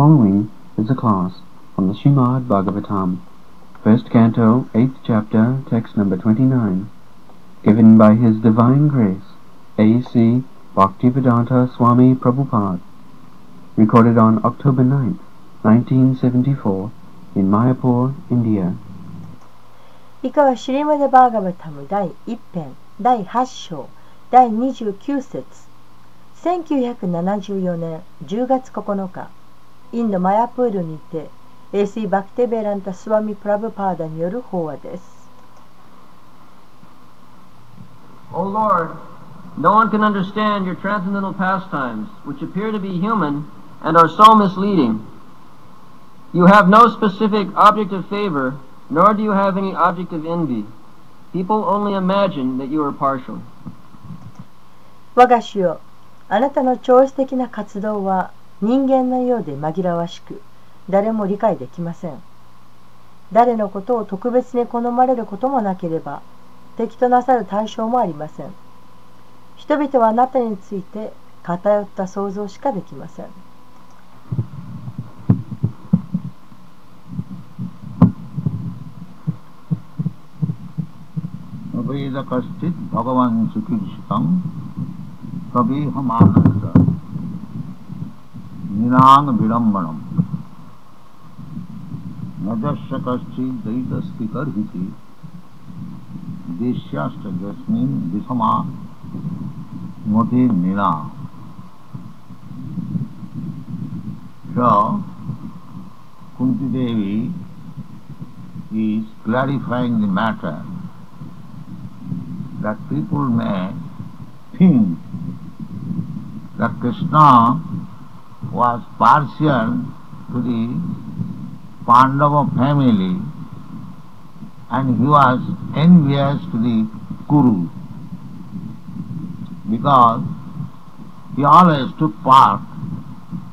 following is a class from the Srimad Bhagavatam, first canto, eighth chapter, text number 29, given by His Divine Grace, A.C. Bhaktivedanta Swami Prabhupada, recorded on October 9th, 1974, in Mayapur, India. 以下はシリマデバーガバタム第1編第8章第29節1974年10月9日 インドマヤプールにて AC バクテベランタスワミプラブパーダによる法話です O Lord, no one can understand your transcendental pastimes, which appear to be human and are so misleading. You have no specific object of favor, nor do you have any object of envy. People only imagine that you are partial. 我が主よあなたの超越的な活動は 人間のようで紛らわしく誰も理解できません誰のことを特別に好まれることもなければ敵となさる対象もありません人々はあなたについて偏った想像しかできません वेद कश्चित भगवान सुकीर्षितम कवि हम आनंद निरांग विडंबण नजस्य कश्चि दैतस्ति Kunti Devi is clarifying the matter that people may think that Krishna was partial to the Pandava family and he was envious to the Kuru because he always took part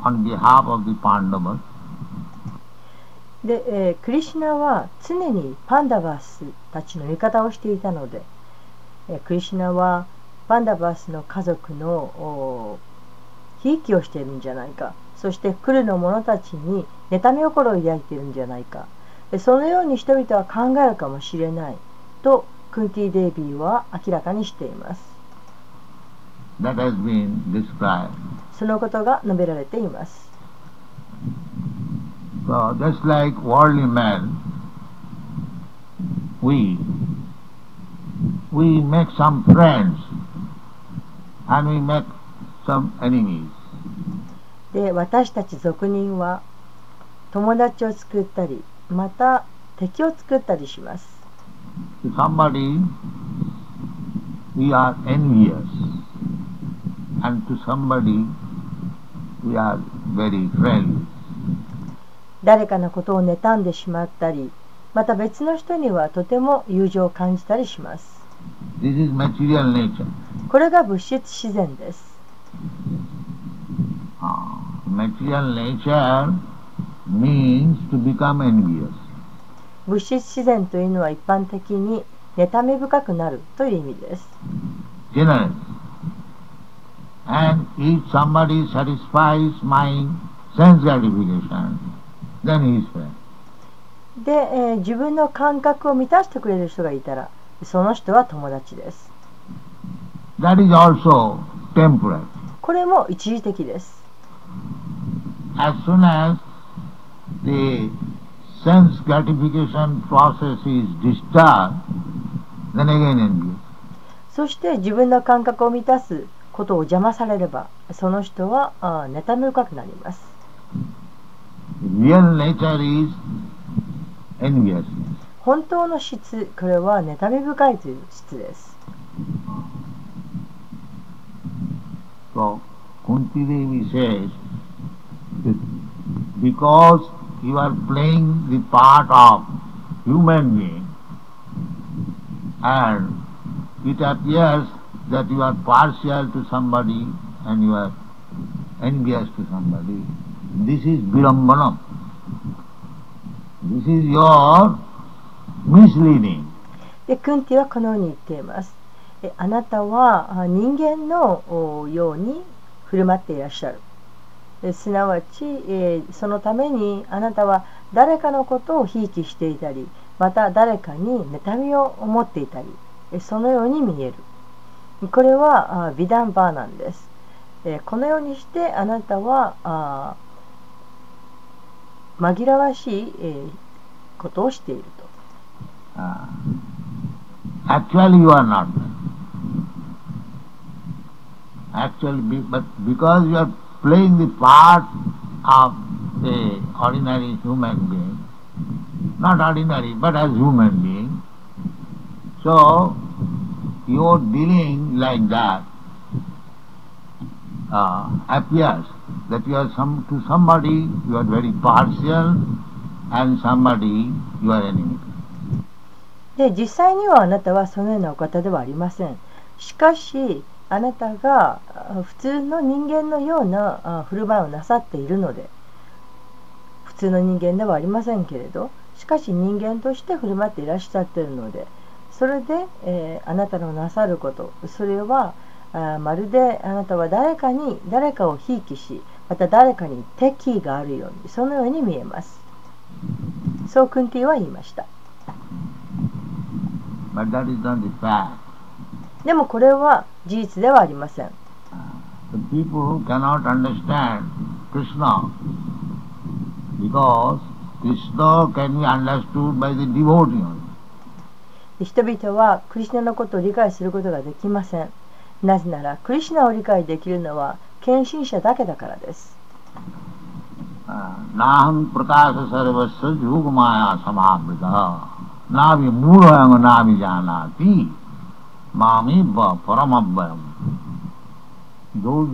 on behalf of the Pandavas. で、えー、クリシナは常にパンダバスたちの味方をしていたので、えー、クリシナはパンダバスの家族のひいきをしているんじゃないか。そしてクルの者たちに妬み心を抱いているんじゃないか。でそのように人々は考えるかもしれない。とクンティ・デイビーは明らかにしています.そのことが述べられています。So just like worldly men, we we make some friends and we make some enemies. で私たち俗人は友達を作ったりまた敵を作ったりします To somebody we are envious and to somebody we are very friendly. 誰かのことを妬んでしまったりまた別の人にはとても友情を感じたりします This is material nature. これが物質自然です Ah, material nature means to become envious. 物質自然というのは一般的に妬み深くなるという意味です generous. And if somebody satisfies my sense gratification, then he is friend. で、えー自分の感覚を満たしてくれる人がいたらその人は友達です That is also temporary. これも一時的です As soon as the sense gratification process is disturbed, then again envious. そして自分の感覚を満たすことを邪魔されればその人はあー妬み深くなります Real nature is enviousness. 本当の質これは妬み深いという質です So, Kunti Devi says because you are playing the part of human being and it appears that you are partial to somebody and you are envious to somebody, this is Virambanam. This is your misleading. でクンティはこのように言っていますえあなたはあ人間のおように振る舞っていらっしゃる え すなわち、えーそのためにあなたは誰かのことをひいきしていたりまた誰かに妬みを持っていたりえそのように見える。これはあ美談バーなんです、えーこのようにしてあなたはあ紛らわしい、えーことをしていると。actually you are not. Actually, but because you are playing the part of a ordinary human being, not ordinary, but as human being, so your dealing like that uh, appears that you are some to somebody you are very partial and somebody you are enemy. で実際にはあなたはそのようなお方ではありませんしかし あなたがあ普通の人間のようなあ振る舞いをなさっているので普通の人間ではありませんけれどしかし人間として振る舞っていらっしゃっているのでそれで、えーあなたのなさることそれはあまるであなたは誰かに誰かをひいきしまた誰かに敵意があるようにそのように見えますそうクンティは言いました.でもこれは事実ではありません The people who cannot understand Krishna because Krishna can be understood by the devotee only. 人々はクリシナのことを理解することができませんなぜならクリシナを理解できるのは献身者だけだからです नाहं प्रकाश सर्वस्व योग माया समावृत नाभि मूढ़ नाभि जानाति マーミーバーパラマバヨム those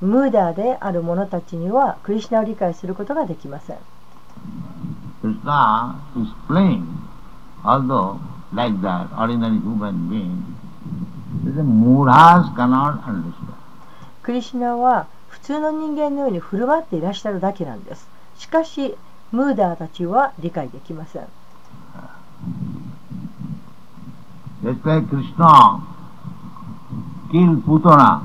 ムーダーである者たちにはクリシナを理解することができません。クリシナは普通の人間のように振る舞っていらっしゃるだけなんです。しかし、ムーダーたちは理解できません。Just like Krishna killed Putana,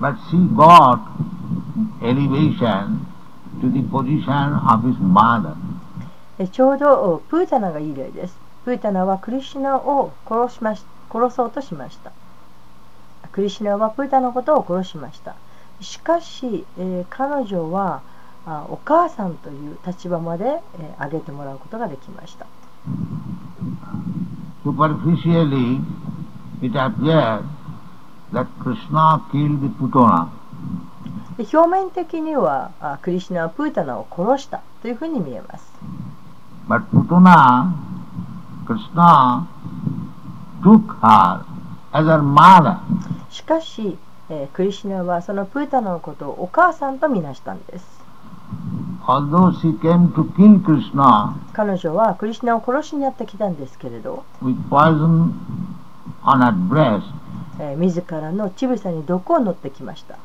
but she got elevation to the position of his mother. ちょうどプータナがいい例ですプータナはクリシナを殺しまし殺そうとしましたクリシナはプータナのことを殺しましたしかし、えー彼女はお母さんという立場まで、えー上げてもらうことができました。Superficially, it appears that Krishna killed the Putana, で表面的にはあクリシナはプータナを殺したというふうに見えます。But Putana, Krishna took her as her mother. しかし、えークリシナはそのプータナのことをお母さんとみなしたんです彼女はクリスナを殺しにやってきたんですけれど。自らの乳房に毒を乗ってきました。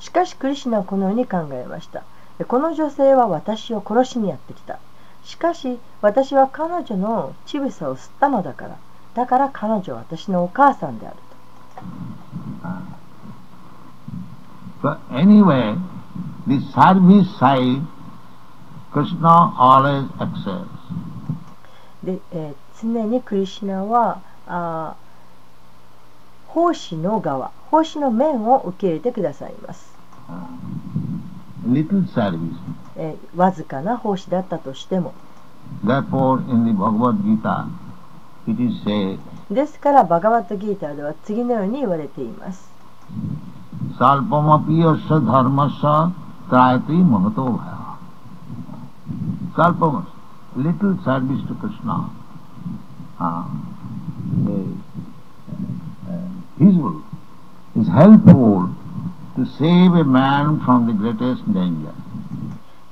しかしクリスナはこのように考えました。この女性は私を殺しにやってきたしかし私は彼女の乳房を吸ったのだからだから彼女は私のお母さんである So anyway, the service side, Krishna always accepts. とで、えー常にクリシナはあー奉仕の側奉仕の面を受け入れてくださいます. little service, え、わずかな奉仕だったとしても。ですから、バガバットギーターでは次のように言われています。サルパマピヨッサダルマッサタイティマハトーバヤ。サルパマス、little service to Krishna, uh, uh, his will is helpful to save a man from the greatest danger.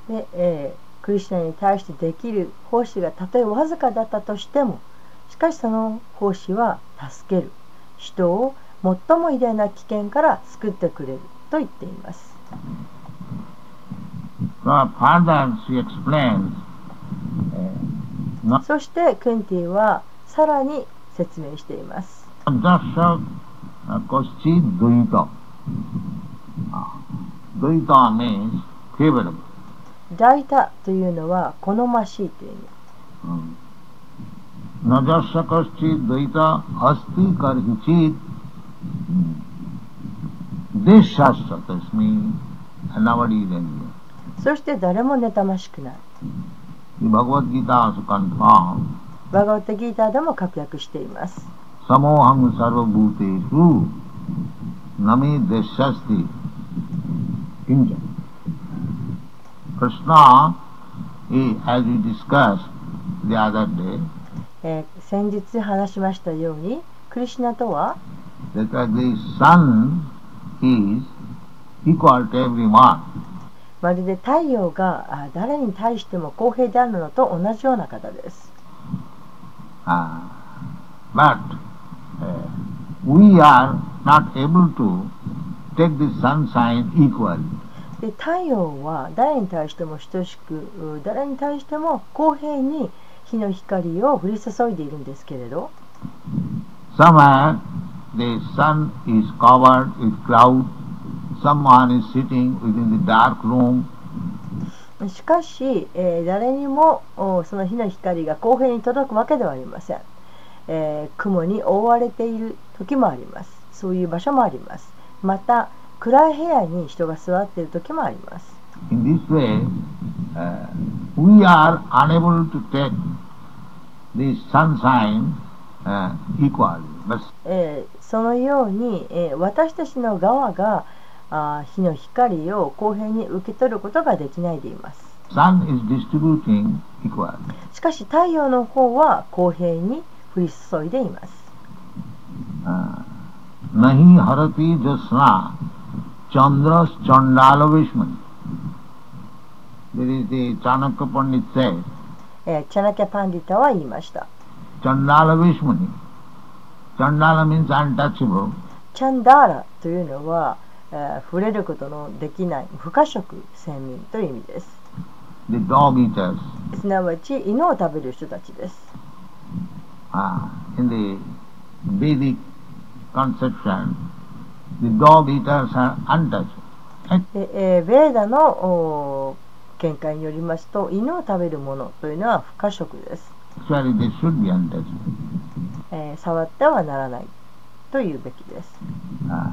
で、えークリシナに対してできる奉仕がたとえわずかだったとしてもしかしその奉仕は助ける人を最も偉大な危険から救ってくれると言っています。Uh, そしてクンティはさらに説明しています。Nadasya koschit duita. Duita means favorable. 大多というのは好ましいという意味。 नजस्य कश्चित द्वैत अस्ति करहिचित देशास्त्र तस्मी nobody is angry. そして誰も妬ましくない。 The Bhagavad Gita also confirms バガワッタギーターでも確約しています。 समोहं सर्वभूतेषु न मे देशस्ति किंच Krishna is, as we discussed the other day, えー先日話しましたように、クリシナとは that the sun is equal to everyone. まるで太陽があ誰に対しても公平であるのと同じような方です。Uh, but uh, we are not able to take the sunshine equally. で太陽は誰に対しても等しくう誰に対しても公平に日の光を降り注いでいるんですけれど。Somewhere the sun is covered with cloud, someone is sitting within the dark room, しかし、えー誰にもおその日の光が公平に届くわけではありません、えー雲に覆われている時もあります。そういう場所もありますまた暗い部屋に人が座っている時もあります In this way, uh, we are unable to take the sunshine uh, equally. But えーそのように、えー私たちの側があー日の光を公平に受け取ることができないでいます sun is distributing equally. しかし太陽の方は公平に降り注いでいます Uh, Nahi harati jasna chandras chandala vishmani. There is the Chanakya Pandit says, えーチャナキャパンディタは言いました chandala vishmani. Chandala means untouchable. チャンダーラというのは、えー触れることのできない不可食先民という意味です The dog eaters. すなわち犬を食べる人たちです Uh, in the Vedic conception. えええー、ベーダの見解によりますと犬を食べるものというのは不可食です、えー、触ってはならないというべきです、uh,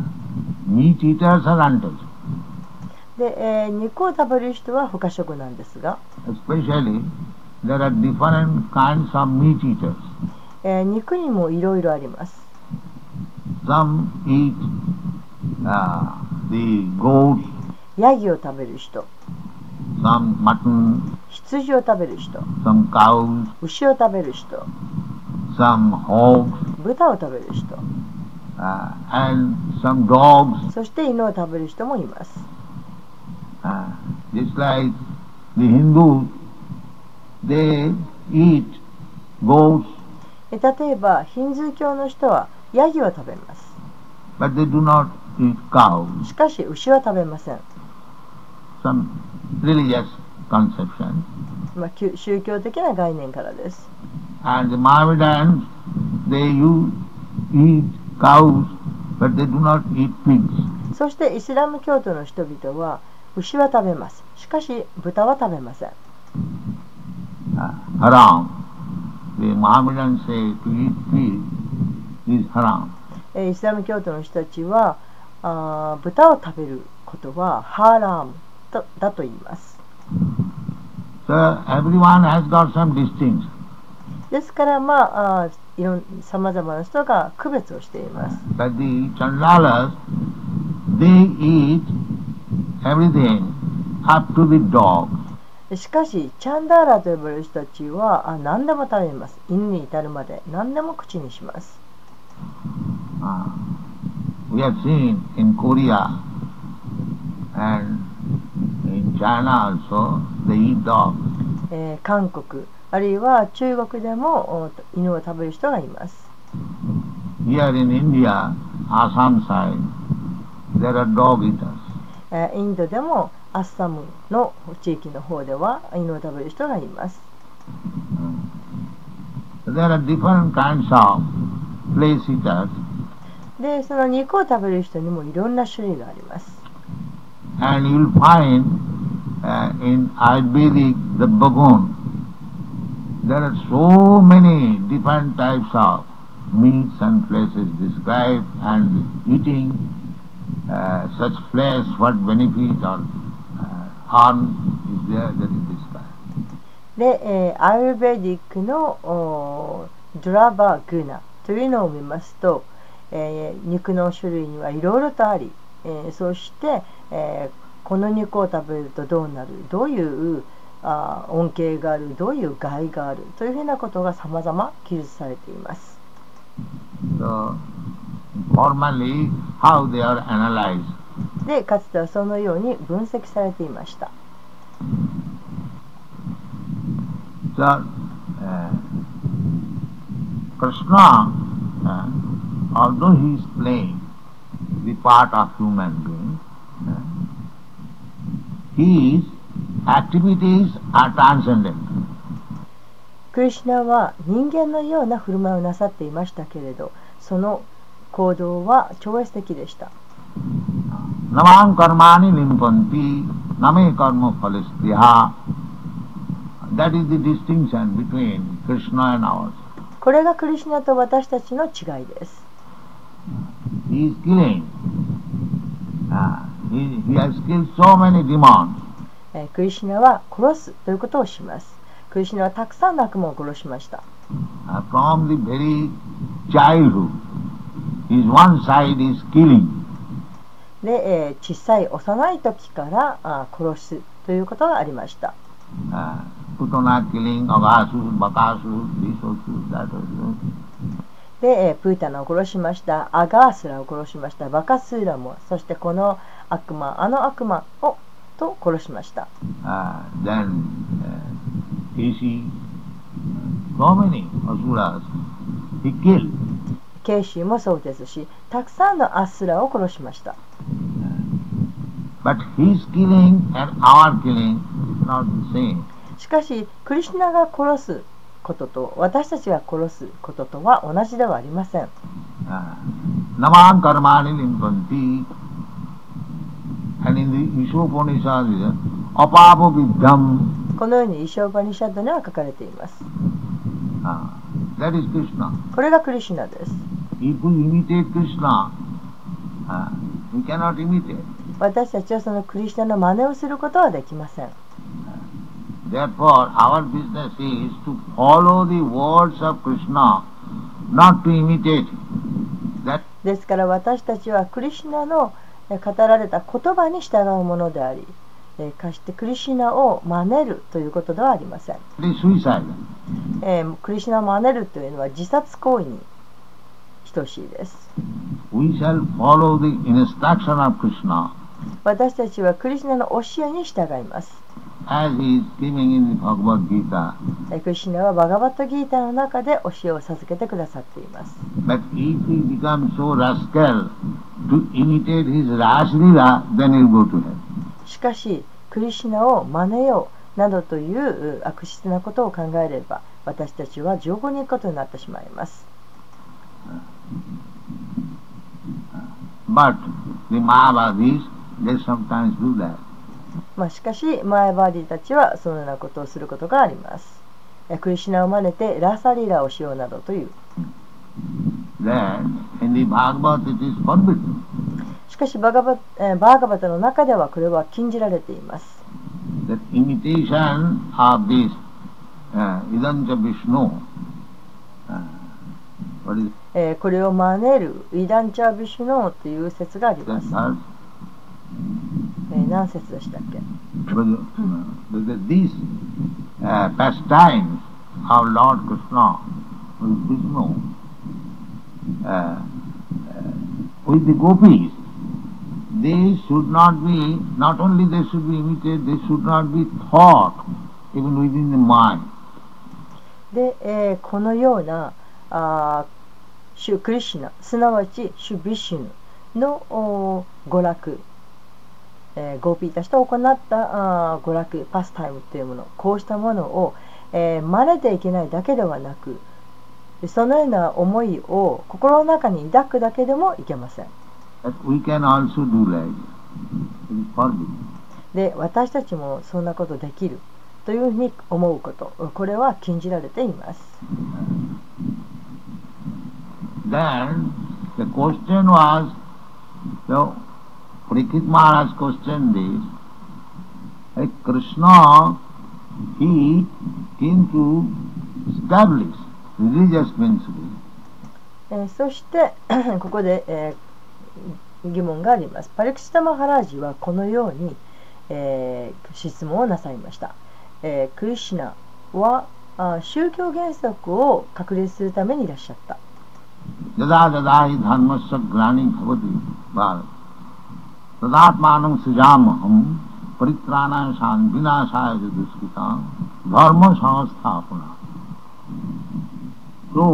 で、えー、肉を食べる人は不可食なんですがえ、え、肉にもいろいろあります。Some eat uh, the goats, ヤギを食べる人 some mutton, 羊を食べる人 some cows, 牛を食べる人 some hogs, 豚を食べる人 uh, and some dogs. そして犬を食べる人もいます Uh, just like the Hindus, they eat goats, え例えばヒンズー教の人はヤギを食べます but they do not eat cows. しかし牛は食べません、Some religious conception. まあ、宗教的な概念からです And the Mohammedans, they use, eat cows, but they do not eat pigs. そしてイスラム教徒の人々は牛は食べますしかし豚は食べません Uh, haram. The Mohammedans say to eat pig. えーイスラム教徒の人たちはあ豚を食べることはハーラームとだと言います So everyone has got some distinct. ですからまああいろん。さまざまな人が区別をしています But the Chandalas, they eat everything up to the dog. しかしチャンダーラと呼ばれる人たちはあ何でも食べます犬に至るまで何でも口にします Uh, we have seen in Korea and in China also, they eat dogs. えー韓国あるいは中国でもお犬を食べる人がいます here in India, Assam side, there are dog eaters. えーインドでもアッサムの地域の方では犬を食べる人がいます There are different kinds of Place で、その肉を食べる人にもいろんな種類があります。And you'll find、uh, in Ayurvedic the bagun. There are so many different types of meats and places described and eating uh, such flesh, what benefit or uh, harm is there that is described. で、えー、アユルベディックのドラバグナ。というのを見ますと、えー肉の種類にはいろいろとあり、えーそして、えーこの肉を食べるとどうなるどういうあー恩恵があるどういう害があるというふうなことが様々記述されています。So, formally, how they are analyzed. でかつてはそのように分析されていました。So, uh, Krishna, uh, although he is playing the part of human being, uh, his activities are transcendental. クリシュナは人間のような振る舞いをなさっていましたけれどその行動は超越的でした。Namang karmani limpanti, name karma phalistyaha. That is the distinction between Krishna and ours. これがクリシュナと私たちの違いです。He is killing. Uh, he, he has killed so many demons. えークリシュナは殺すということをします。クリシュナはたくさんの悪魔を殺しました。Uh, from the very childhood, his one side is killing. で、えー小さい幼い時から殺すということがありました。Uh, となっているがす、バカス、リソスだと。で、プータナを殺しました、アガースを殺しました、バカスーも、そしてこの悪魔、あの悪魔をと殺しました。ケイシーもそうですし、たくさんのアスラを殺しました。But his killing and our killing is not the same. しかしクリシナが殺すことと私たちが殺すこととは同じではありません。このようにイショーバニシャドには書かれています。これがクリシナです。私たちはそのクリシナの真似をすることはできません。Therefore, our business is to follow the words of Krishna, not to imitate him. That ですから私たちはクリシュナのえ語られた言葉に従うものであり、えかしてクリシュナを真似るということではありません。えークリシュナを真似るというのは自殺行為に等しいです。We shall follow the instruction of Krishna 私たちはクリシュナの教えに従います。As he is giving in the Bhagavad Gita. えクリシュナはバガバットギータの中で教えを授けてくださっています。But if he becomes so rascal to imitate his Raslila, then he'll go to hell. しかし、クリシュナを真似ようなどというう悪質なことを考えれば、私たちは上後に行くことになってしまいます。But the Mayavadis, they sometimes do that. まあ、しかし、マヤバーディたちはそのようなことをすることがあります。えクリシュナを真似てラサリラをしようなどという。しかしバガバ、えーバーガバタの中ではこれは禁じられています。That imitation of this uh, Idancha Vishnu, uh, what is えーこれを真似るイダンチャービシュノーという説があります。えー何説でしたっけ uh, because these uh, pastimes of Lord Krishna with Vishnu, uh, uh, with the gopis, they should not be, not only they should be imitated, they should not be thought even within the mind. で、えーこのようなあー主クリシュナすなわち主ビシュヌのお娯楽、えー、ゴーピーたちと行ったあー娯楽パスタイムというものこうしたものを、えー、真似ていけないだけではなくそのような思いを心の中に抱くだけでもいけません.で私たちもそんなことできるというふうに思うことこれは禁じられています Then the question was, so Parikit Maharaj question is, a Krishna, he came to establish religious principle. えー、そして ここで、えー、疑問があります。パリクシタマハラージはこのように、えー、質問をなさいました。えー、クリシナはあ宗教原則を確立するためにいらっしゃった。ダダダ तदात्मानं सृजामहं परित्राणाय शान् विनाशाय च दुष्कृतां धर्म संस्थापना So,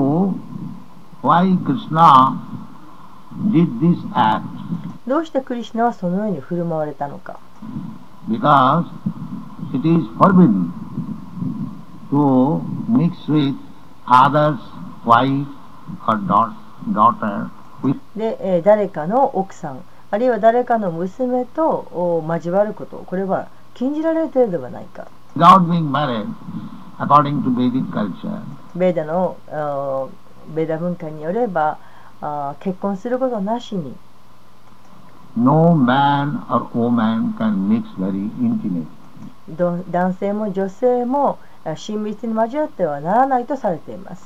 why Krishna did this act? どうしてクリシュナはそのように振る舞われたのか Because it is forbidden to mix with others' wife or daugh- daughter with で、えー誰かの奥さん あるいは誰かの娘と交わることこれは禁じられるいるではないか。ベーダのーベーダ文化によれば結婚することなしに。男性も女性も親密に交わってはならないとされています。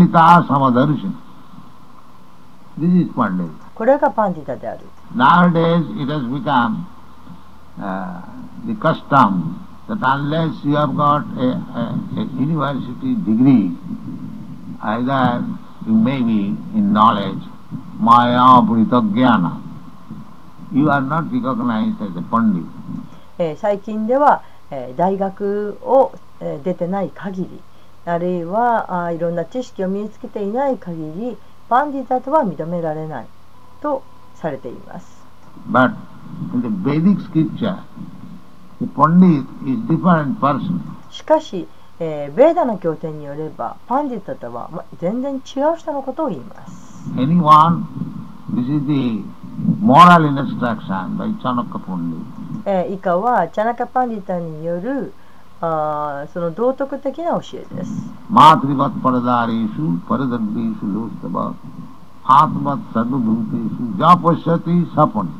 Pandita Samadarshana. This is Pandit. これがパンディタである Nowadays it has become uh, the custom that unless you have got a, a, a university degree, either you may be in knowledge, maya pritaggyana, you are not recognized as a pandit. えー最近では、えー大学を、えー出てない限りあるいはあーいろんな知識を身につけていない限りパンディタとは認められないとされています But in the Vedic scripture, the pandit is different person. しかし、えーベーダの経典によればパンディタとは、ま、全然違う人のことを言います Anyone, this is the moral instruction by Chanakya Pandit. えー以下はチャナカパンディタによるあその道徳的な教えです。マトリバッパラダレシュ、パラダベシュ、ロスタバ、ハトマサドブーテシュ、ジャパシャティサポニ。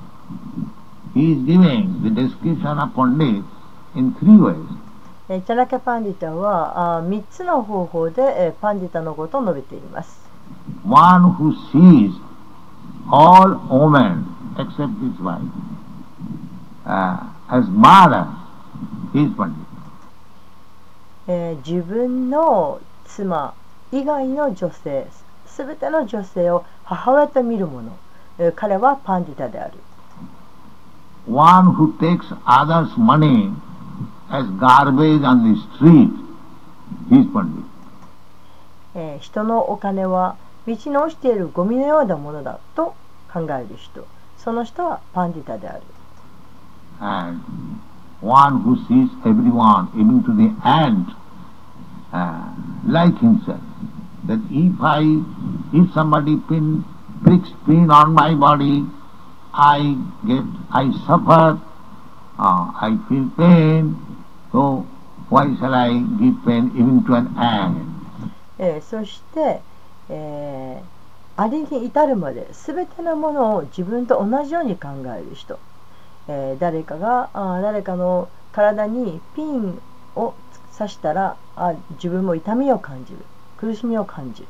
He is giving the description of Pandit in three ways. チャラキャパンディタはあ3つの方法でパンディタのことを述べています。One who sees all women except his wife、uh, as mother, he is Pandit. えー自分の妻以外の女性、すべての女性を母親と見る者、えー彼はパンディタである。One who takes others' money as garbage on the street, he is Pandit. えー人のお金は道に落ちているゴミのようなものだと考える人、その人はパンディタである。and one who sees everyone, even to the ant, uh, like himself. That if I, if somebody pin, pricks pin on my body, I get, I suffer, uh, I feel pain, so why shall I give pain even to an ant? えーそして、えーありに至るまで全てのものを自分と同じように考える人、 えー誰かがあ誰かの体にピンを刺したらあ自分も痛みを感じる。苦しみを感じる、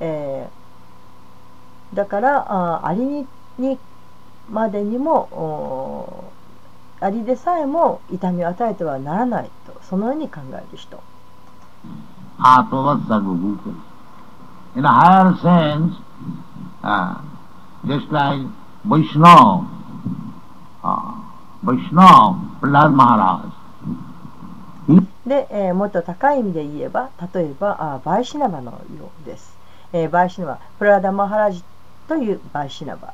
えーだからあアリににまでにもおーアリでさえも痛みを与えてはならないと。そのように考える人。Atavasa Gugukul. In a higher sense, uh, just like Vishnu, uh, Vaishnava, Prahlad Maharaj, で、えー、もっと高い意味で言えば例えばあバイシナバのようです、えー、バイシナバプラダマハラジというバイシナバ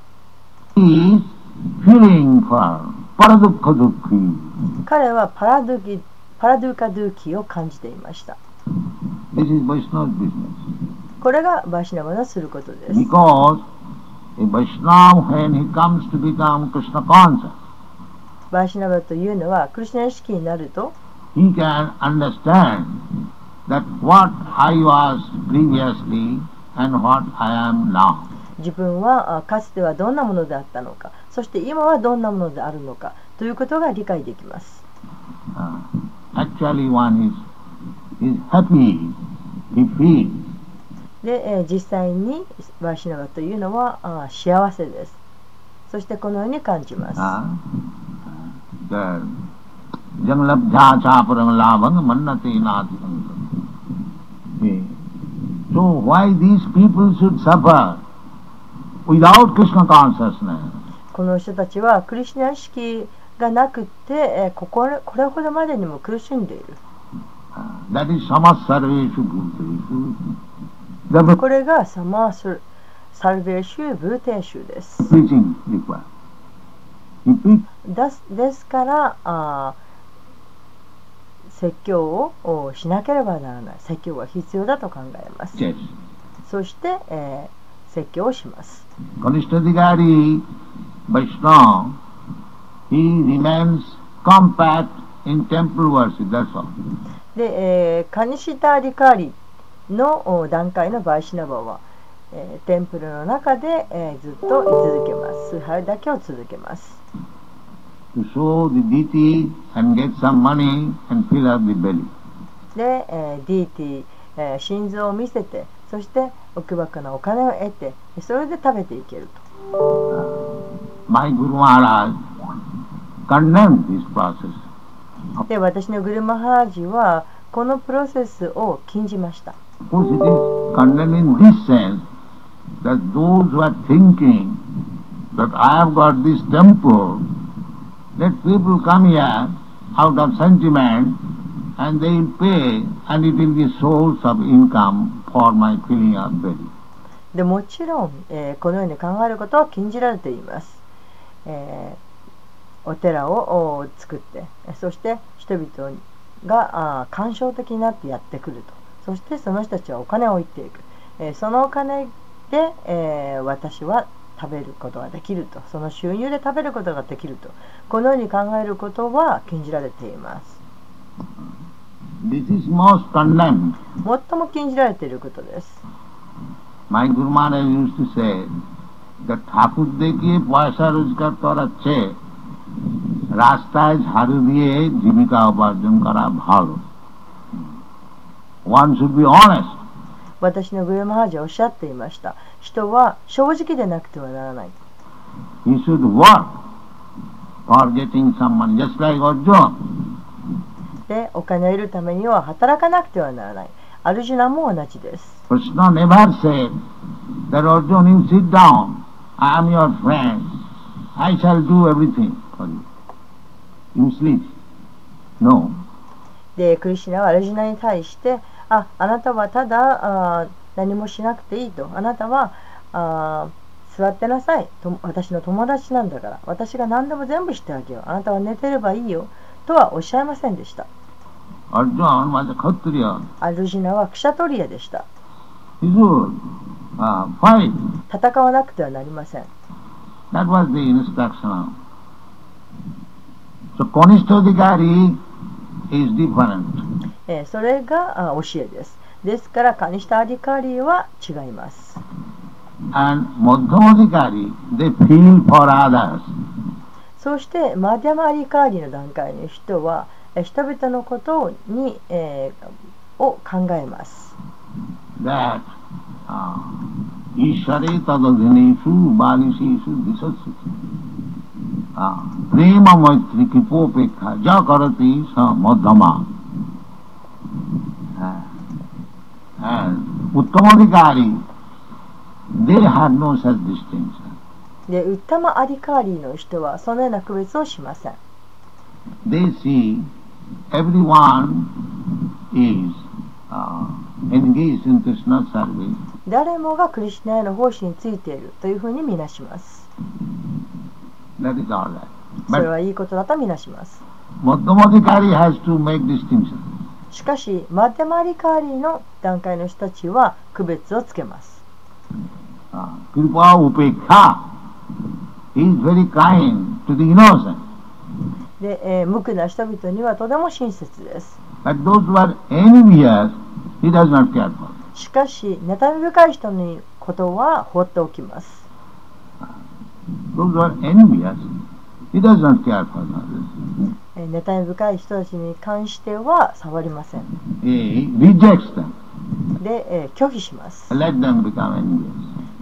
彼はパラ,ドキパラドゥカドゥキを感じていました。これがバイシナバのすることです。バイシナバというのはクリシナ意識になると he can understand that what I was previously and what I am now. 自分はあかつてはどんなものであったのかそして今はどんなものであるのかということが理解できます Uh, actually, one is, is happy, he feels. で、えー実際にバイシナバというのはあ幸せですそしてこのように感じます Uh, mannate nati? So why these people should suffer without Krishna consciousness? この人たちはクリシュナ意識がなくって、えーここれこれほどまでにも苦しんでいる Uh, that is samas sarveshu bhuteshu. The これがサマースサルベーシュブーテーシュです。preaching required. He preached だですからあ説教をしなければならない。説教は必要だと考えます、そして、えー、説教をします。で、えー、カニシタ・ディカリの段階のバイシナバはえー、テンプルの中で、えー、ずっと居続けます。崇拝だけを続けますで DT 心臓を見せてそして奥箱のお金を得てそれで食べていけると。で私のグルマハラジはこのプロセスを禁じました。That those who are thinking that I have got this temple, let people come here out of sentiment and they will pay and it will be source of income for my filling up belly. でもちろん、えーこのように考えることは禁じられています、えーお寺を作ってえそして人々があー感傷的になってやってくるとそしてその人たちはお金を置いていく、えーそのお金、えー私は食べることができるとその収入で食べることができるとこのように考えることは禁じられています This is most condemned. 最も禁じられていることです My Guru Maharaj used to say that ঠাকুর দেখিয়ে পয়সা রোজগার করার চেয়ে রাস্তায় ঝাড়ু দিয়ে জীবিকা উপার্জন করা ভালো One should be honest. 私のグルマハージはおっしゃっていました人は正直でなくてはならない He should work for getting some money, just like Arjuna. でお金を得るためには働かなくてはならないアルジュナも同じです Krishna never said that Arjuna, you sit down, I am your friend, I shall do everything for you. You sleep. No. でクリシュナはアルジュナに対してああなたはただあ何もしなくていいと。あなたはあ座ってなさい。と私の友達なんだから。私が何でも全部してあげよう。あなたは寝てればいいよ。とはおっしゃいませんでした。Arjuna was a Kshatriya. アルジナはクシャトリアでした。uh. 戦わなくてはなりません。That was the instruction. So Konishtadikari is different. それが教えです。ですから、カニシタアリカーリーは違います。そして、マディアマアデカーリーの段階の人は、人々のことを,に、えー、を考えます。That, uh, ィシャシュ、プレマ、and uttamadikari they had no such distinction でウッタマアディカーリーの人はそのような区別をしません they see everyone is uh, engaged in Krishna's service 誰もがクリシュナへの奉仕についているというふうに見なします that is all right それはいいことだと見なします Madhyamadikari has to make distinction しかし、マテマリカーリーの段階の人たちは区別をつけます。で、えー、無垢な人々にはとても親切です。しかし、妬み深い人のことは放っておきます。妬み深い人たちに関しては触りません。で、えー、拒否します。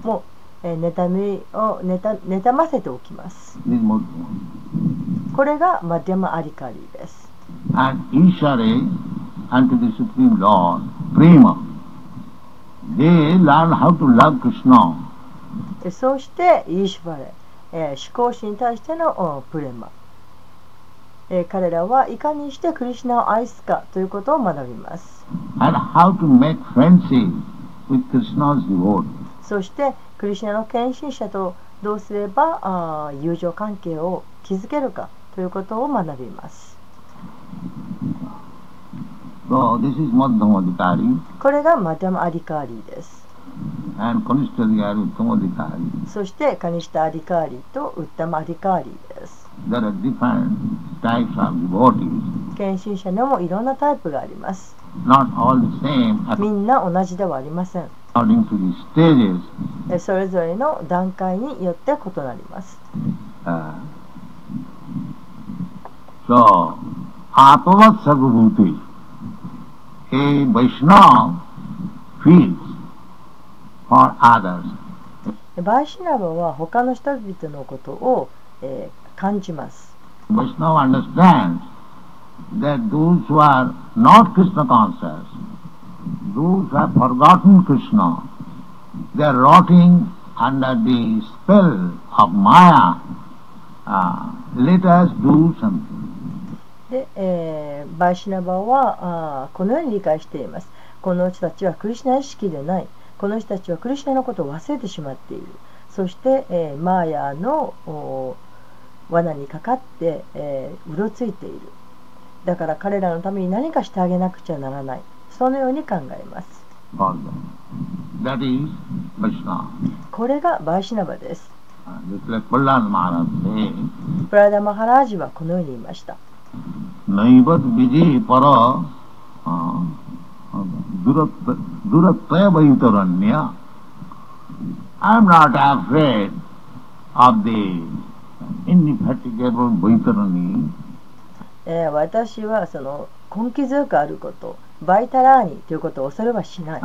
もう、え、妬みを妬,妬ませておきます。これがマディアマ・アリカリーです。そして、イーシュバレ、えー、思考心に対してのプレマ。えー彼らはいかにしてクリシュナを愛すかということを学びます.そしてクリシュナの献身者とどうすればあー友情関係を築けるかということを学びます。So this is これがマディャマアリカーリーです.そしてカニシタアリカーリーとウッタマアリカーリーです。There are different types of devotees, 献身者にもいろんなタイプがあります not all the same みんな同じではありません according to the stages. えそれぞれの段階によって異なります Uh, so, Atmavat Sarvabhuti, a Vaishnava feels for others. バイシナバは他の人々のことを、えー感じます Vaishnava understands that those who are not Krishna conscious, those who have forgotten Krishna, they are rotting under the spell of Maya. Uh, let us do something. で、えーバイシナバはあこのように理解していますこの人たちはクリシナ意識でないこの人たちはクリシナのことを忘れてしまっているそして、えーマーヤのお罠にかかって、えー、うろついている。だから彼らのために何かしてあげなくちゃならない。そのように考えます。これがバイシナバです。プラダ・マハラージはこのように言いました「I'm not afraid of the 私はその根気強くあること、バイタラーニということを恐れはしない。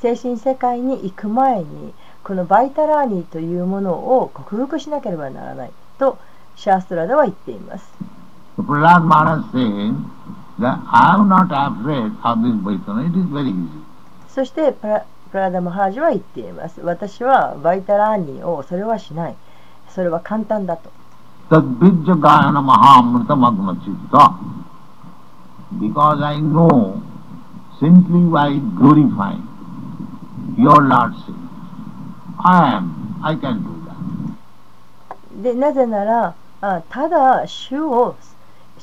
精神世界に行く前に、このバイタラーニというものを克服しなければならないとシャーストラでは言っています。そしてプラ,ダマハージは言っています。私はバイタラーニをそれはしない。それは簡単だと。なぜならあただ主を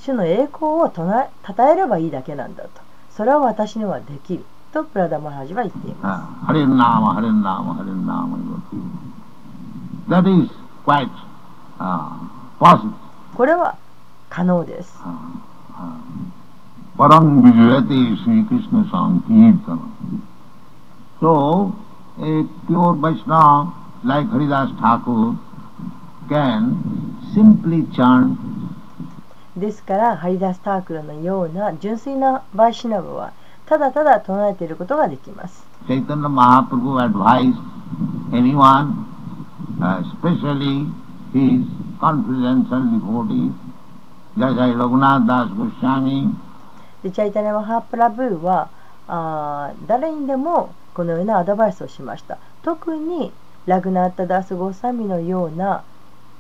主の栄光をたたえればいいだけなんだと。それは私にはできる。とプラダマハジは言っています。That is quite、uh, possible. これは可能です。パランビジュエティー・シー・クリスナさん、キーッ So, a pure Vaishnava like can simply chant ですからハリダスタークルのような純粋なバイシナブはただただ唱えていることができます。Advised anyone, uh, especially his confidential devotees, Jasai Raghunath Das Goswami, でチャイタハプラブーはあー誰にでもこのようなアドバイスをしました。特にラグナータダース・ゴーサミのような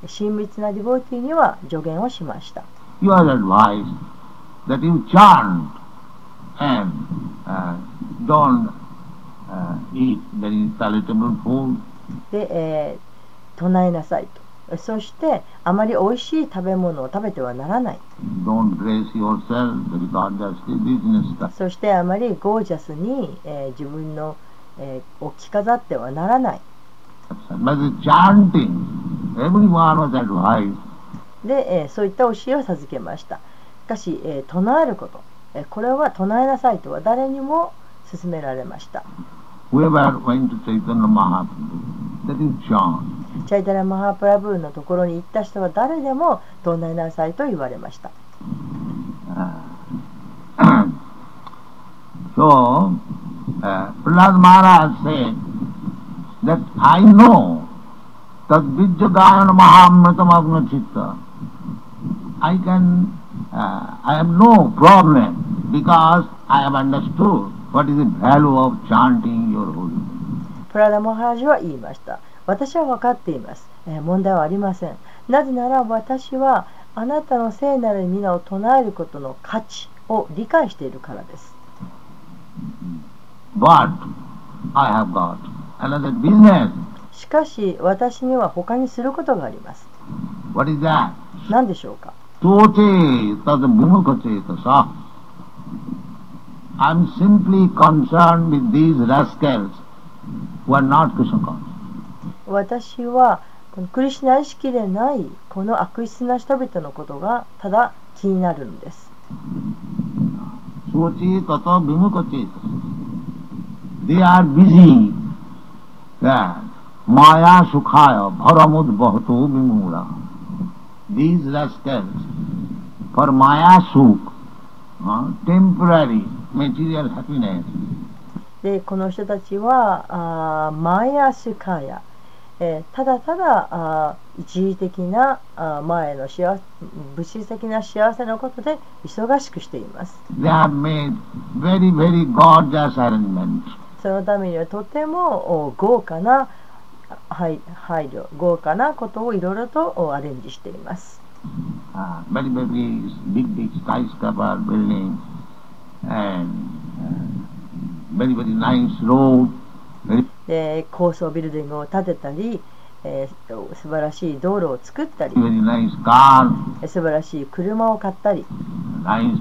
親密なディボーティーには助言をしました he was advised that you chant and uh, don't uh, eat very palatable food, で、えー唱えなさいとそしてあまり美味しい食べ物を食べてはならない don't dress yourself very gorgeously, business stuff. そしてあまりゴージャスに、えー自分の、えーを着飾ってはならない But the chanting, everyone was advised で、えー、そういった教えを授けました。しかし、えー、唱えること、えー、これは唱えなさいとは誰にも勧められました。チャイタラ・マハプラブーのところに行った人は誰でも唱えなさいと言われました。so, プラズマラ said that I know that Vijayana I can, uh, I have no problem because I have understood what is the value of chanting your holy name. プラダ・モハラジは言いました私は分かっています、えー問題はありませんなぜなら私はあなたの聖なる皆を唱えることの価値を理解しているからです But I have got another business. しかし私には他にすることがあります What is that? 何でしょうか Tote tad vimukate tasa. I'm simply concerned with these rascals who are not Krishna conscious. 私はこのクリシュナ意識でないこの悪質な人々のことがただ気になるのです. They are busy that maya sukhaya bharamud bhato vimura. These rascals for maya sukh, uh, temporary material happiness, でこの人たちはあーマイアスカヤ、えーただただあー一時的なあー前の幸せ物質的な幸せのことで忙しくしています they have made very, very gorgeous arrangements. そのためにはとてもお豪華な配,配慮豪華なことをいろいろとアレンジしています。で高層ビルディングを建てたり、えー、素晴らしい道路を作ったり、very、素晴らしい車を買ったり、nice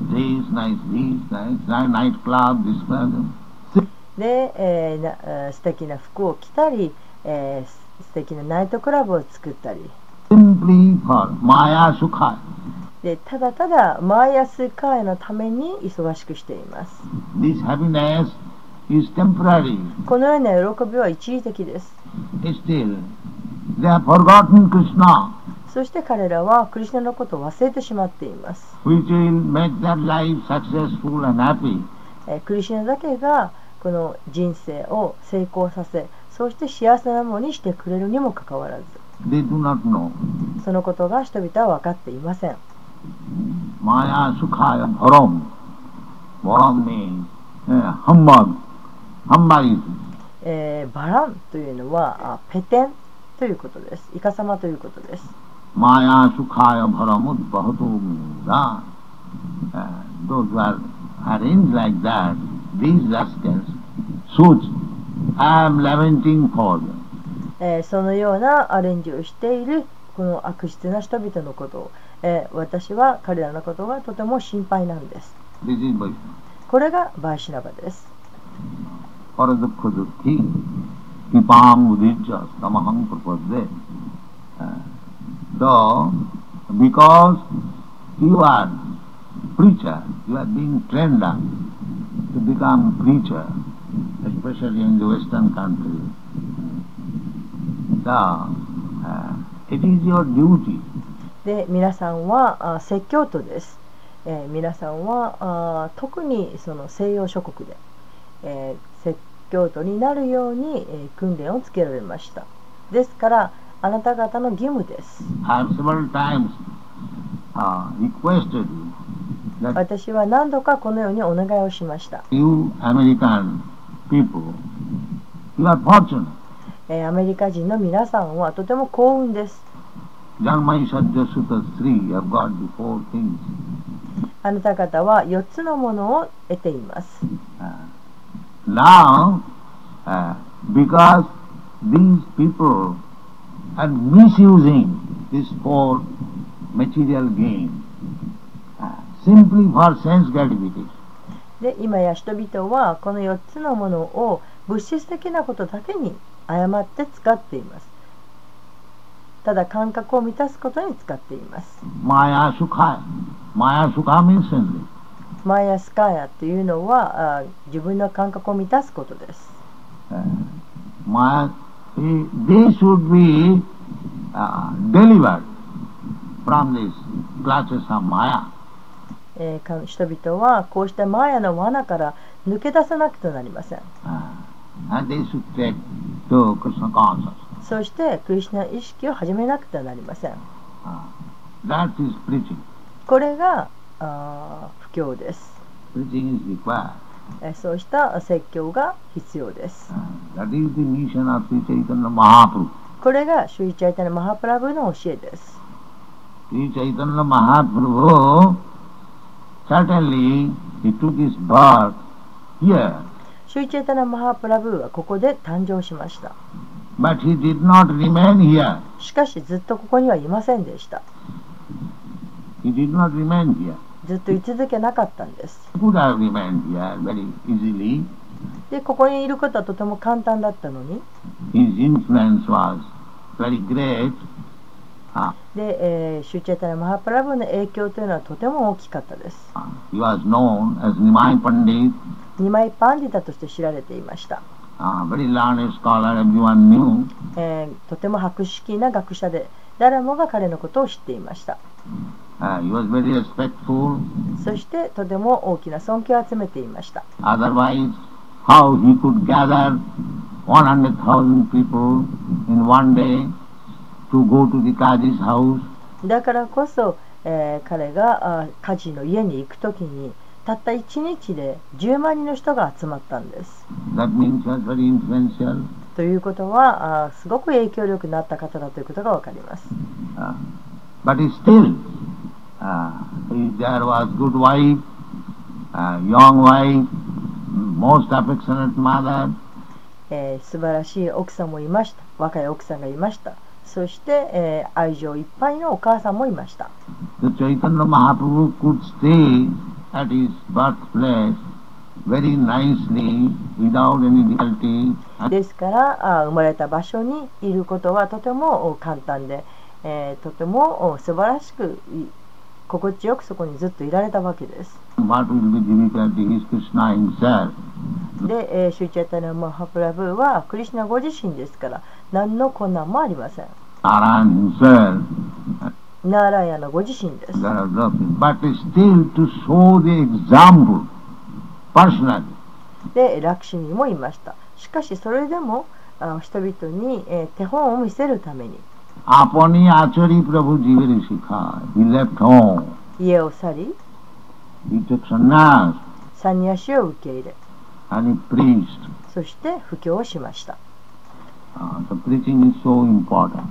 で、えー、な素敵な服を着たり、えー、素敵なナイトクラブを作ったり。でただただマーヤスカイのために忙しくしています。このような喜びは一時的です。そして彼らはクリスナのことを忘れてしまっています。ええクリスナだけがこの人生を成功させ。そうして幸せなものにしてくれるにもかかわらず、そのことが人々は分かっていません。マヤ・スカヤ・ボロム。ロム means ハンバーグ。ハンマリズム。バランというのはペテンということです。イカサマということです。マヤ・スカヤ・ボロム、バトムザ。Those who are arranged like that, these rascals, suits. そのようなアレンジをしているこの悪質な人々のことを、えー、私は彼らのことがとても心配なんです。これがバイシナバです。You are being trained up to become preacher. で、皆さんは説教徒です。え、皆さんはあ特にその西洋諸国で、え、説教徒になるように、え、訓練をつけられました。ですから、あなた方の義務です。私は何度かこのようにお願いをしました。People, you are fortunate. えーアメリカ人の皆さんはとても幸運です Janmai Sadhya Sutta 3 have got the four things. あなた方は4つのものを得ています Uh, now, uh, because these people are misusing this four material gain uh, simply for sense gratification. で今や人々はこの4つのものを物質的なことだけに誤って使っています。ただ感覚を満たすことに使っています。マヤスカヤマヤスカミンセンマヤスカヤというのは自分の感覚を満たすことです。マヤ they should be、uh, delivered マヤ、人々はこうしたマヤの罠から抜け出さなくてなりません。そしてクリスナ意識を始めなくてはなりません。これが不況です。そうした説教が必要です。これがシュイチャイタのマハプラブの教えです。シュイチャイタのマハプラブを certainly he took his birth here, シュイチャイタナ・マハプラブはここで誕生しました。but he did not remain here. しかしずっとここにはいませんでした。He did not remain here. ずっと居続けなかったんです。He could have remained here very easily. で、ここにいることはとても簡単だったのに、His influence was very great. で、えー、シューチャタイマハプラブの影響というのはとても大きかったです。ニマイ・パンディタとして知られていました。とても博識な学者で誰もが彼のことを知っていました。そしてとても大きな尊敬を集めていました。How he 100, people in to go to the Qazi's house? だからこそ、えー彼があカジの家に行くときにたった1日で10万人の人が集まったんです。That means was very influential. ということはあすごく影響力のあった方だということがわかります。Uh, but still, uh, there was good wife, uh, young wife, most affectionate mother, えー素晴らしい奥さんもいました。若い奥さんがいました。そして、えー、愛情いっぱいのお母さんもいました。ですから、生まれた場所にいることはとても簡単で、えー、とても素晴らしく、心地よくそこにずっといられたわけです。で、えー、シューチャータナ・マハプラブは、クリスナご自身ですから、何の困難もありません。アラン himself。ナーラヤナご自身です。There で、ラクシミもいました。しかしそれでも、あの人々に、えー、手本を見せるために。家を去り、イテクサ。ニアシを受け入れ。そして、布教をしました。the preaching is so important.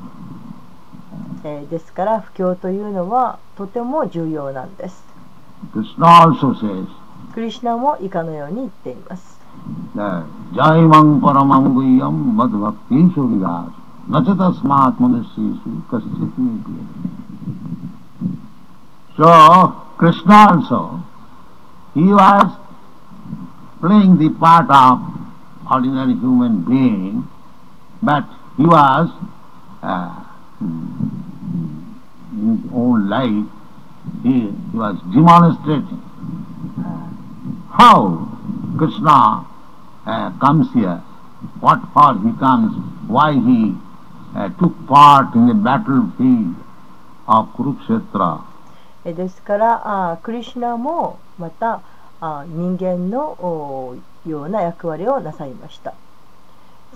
えー、ですから、布教というのはとても重要なんです。Krishna also says, クリシナも以下のように言っています。ジャイマンパラマングイヤムマドバクティンショリガーナチャタスマートマネシーシュカシチティクエ。So, Krishna also, he was playing the part of ordinary human being. But he was, uh, in his own life, he, he was demonstrating uh, how Krishna uh, comes here, what for he comes, why he uh, took part in the battlefield of Kurukshetra. えですからあクリシナもまたあ人間のおような役割をなさいました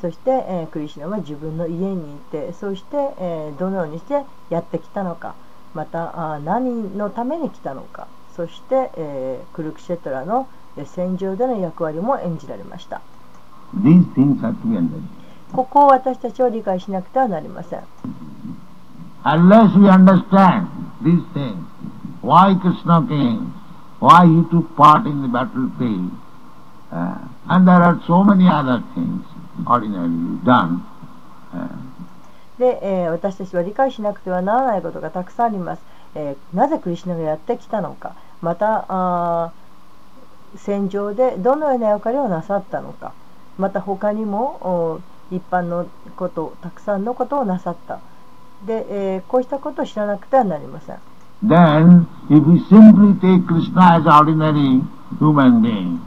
そして、えークリシュナは自分の家にいてそして、えーどのようにしてやってきたのかまたあ何のために来たのかそして、えークルクシェトラのえ戦場での役割も演じられました These things have to be understood. ここを私たちは理解しなくてはなりません Unless we understand these things, why Krishna came, why he took part in the battlefield, uh, and there are so many other things ordinarily done. Uh, で、えー私たちは理解しなくてはならないことがたくさんあります、えーなぜクリシュナがやってきたのか。またあー戦場でどのような役割をなさったのか。また他にもお一般のことたくさんのことをなさった。で、えーこうしたことを知らなくてはなりません。Then, if we simply take Krishna as ordinary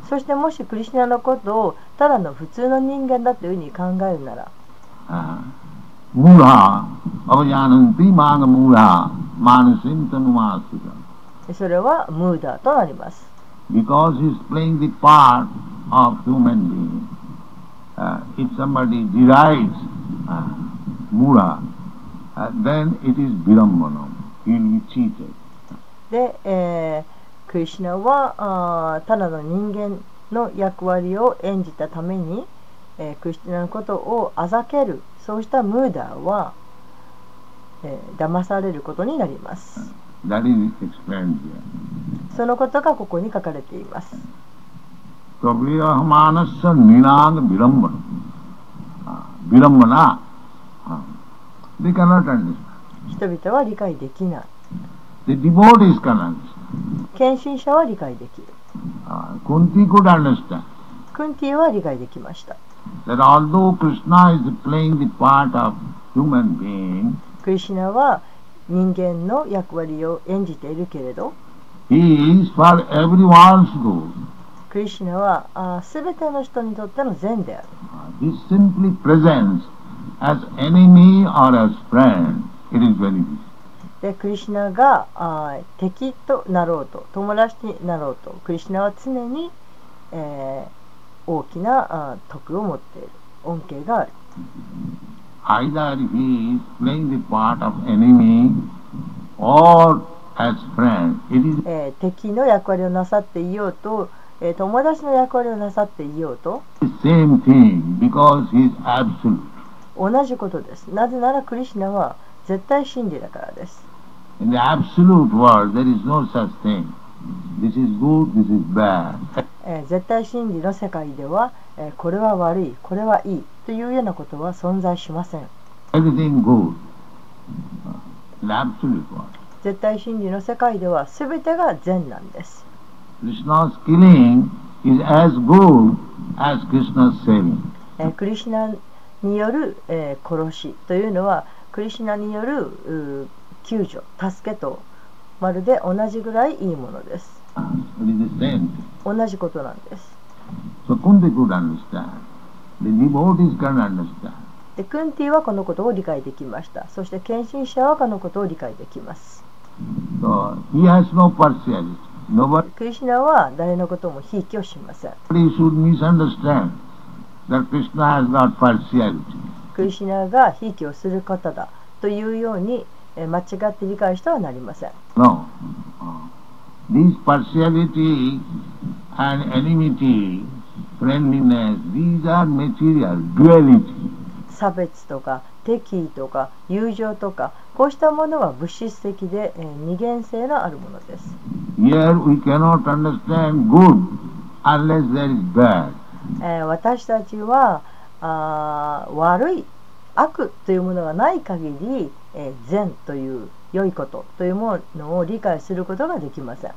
そしてもしクリシュナのことをただの普通の人間だというふうに考えるなら uh, mula, avajananti manga mula, manasim tanumasika. それはムーダーとなります because he is playing the part of human being. Uh, if somebody derides uh, Mura, uh, then it is Virambanam. He will be cheated. で、えークリシナはあただの人間の役割を演じたために、えー、クリシナのことをあざけるそうしたムーダーは、えー、騙されることになります。そのことがここに書かれています。人々は理解できない。The devotees. 献身者は理解できる Uh, Kunti could understand. クンティは理解できました that although Krishna is playing the part of human being, クリシュナは人間の役割を演じているけれど he is for everyone's good. クリシュナはあー全ての人にとっての善である Uh, He simply presents as enemy or as friend. It is very easy. でクリシュナがあー敵となろうと友達になろうとクリシュナは常に、えー大きなあー徳を持っている恩恵がある Either he is playing the part of enemy or as friend. It is えー敵の役割をなさっていようと、えー友達の役割をなさっていようと same thing because he is absolute. 同じことですなぜならクリシュナは絶対真理だからです In the absolute world, there is no such thing. This is good, this is bad. えー絶対真理の世界では、えーこれは悪いこれはいいというようなことは存在しません Everything good. Uh, the absolute world. 絶対真理の世界では全てが善なんです Krishna's killing is as good as Krishna's saving. えークリシュナによる、えー殺しというのはクリシュナによる救助助けとまるで同じぐらいいいものです。同じことなんです。でクンティはこのことを理解できました。そして献身者はこのことを理解できます、クリシナは誰のこともひいきをしません。クリシナがひいきをする方だというように間違って理解してはなりません No. Uh, This partiality and enmity, friendliness, these are material, duality. 差別とか敵意とか友情とかこうしたものは物質的で、えー二元性のあるものです Here we cannot understand good unless there is bad. えー私たちはあー悪い悪というものがない限り、え、善という良いことというものを理解することができません。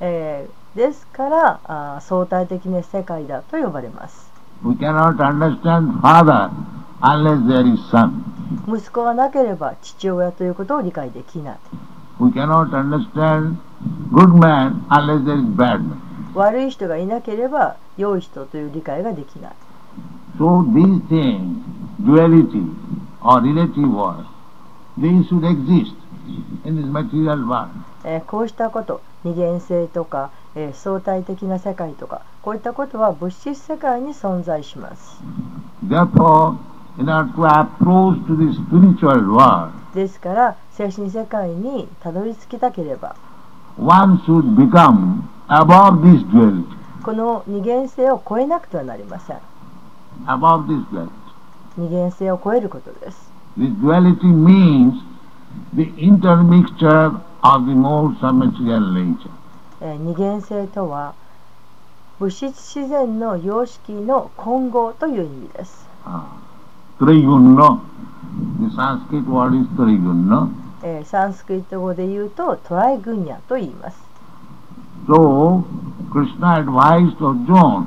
え、ですからあ相対的な世界だと呼ばれます。息子がなければ父親ということを理解できない。悪い人がいなければ良い人という理解ができない。So these things, duality or relative world, these should exist in this material world. えーこうしたこと二元性とか、えー相対的な世界とかこういったことは物質世界に存在します。Therefore, in order to approach to the spiritual world, ですから精神世界にたどり着きたければ one should become above this duality. この二元性を超えなくてはなりません。Above this duality. 二元性を超えることです。This duality means the intermixture of the modes of material nature. えー二元性とは物質自然の様式の混合という意味です。Ah. Trigunna. The Sanskrit word is Trigunna. えーサンスクリット語で言うとトライグニャと言います。So, Krishna advised Arjuna,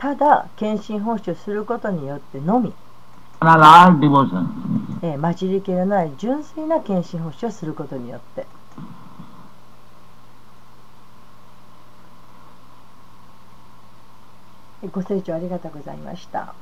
ただ献身奉仕をすることによってのみ、Another devotion. えー混じり気のない純粋な献身奉仕をすることによってご清聴ありがとうございました。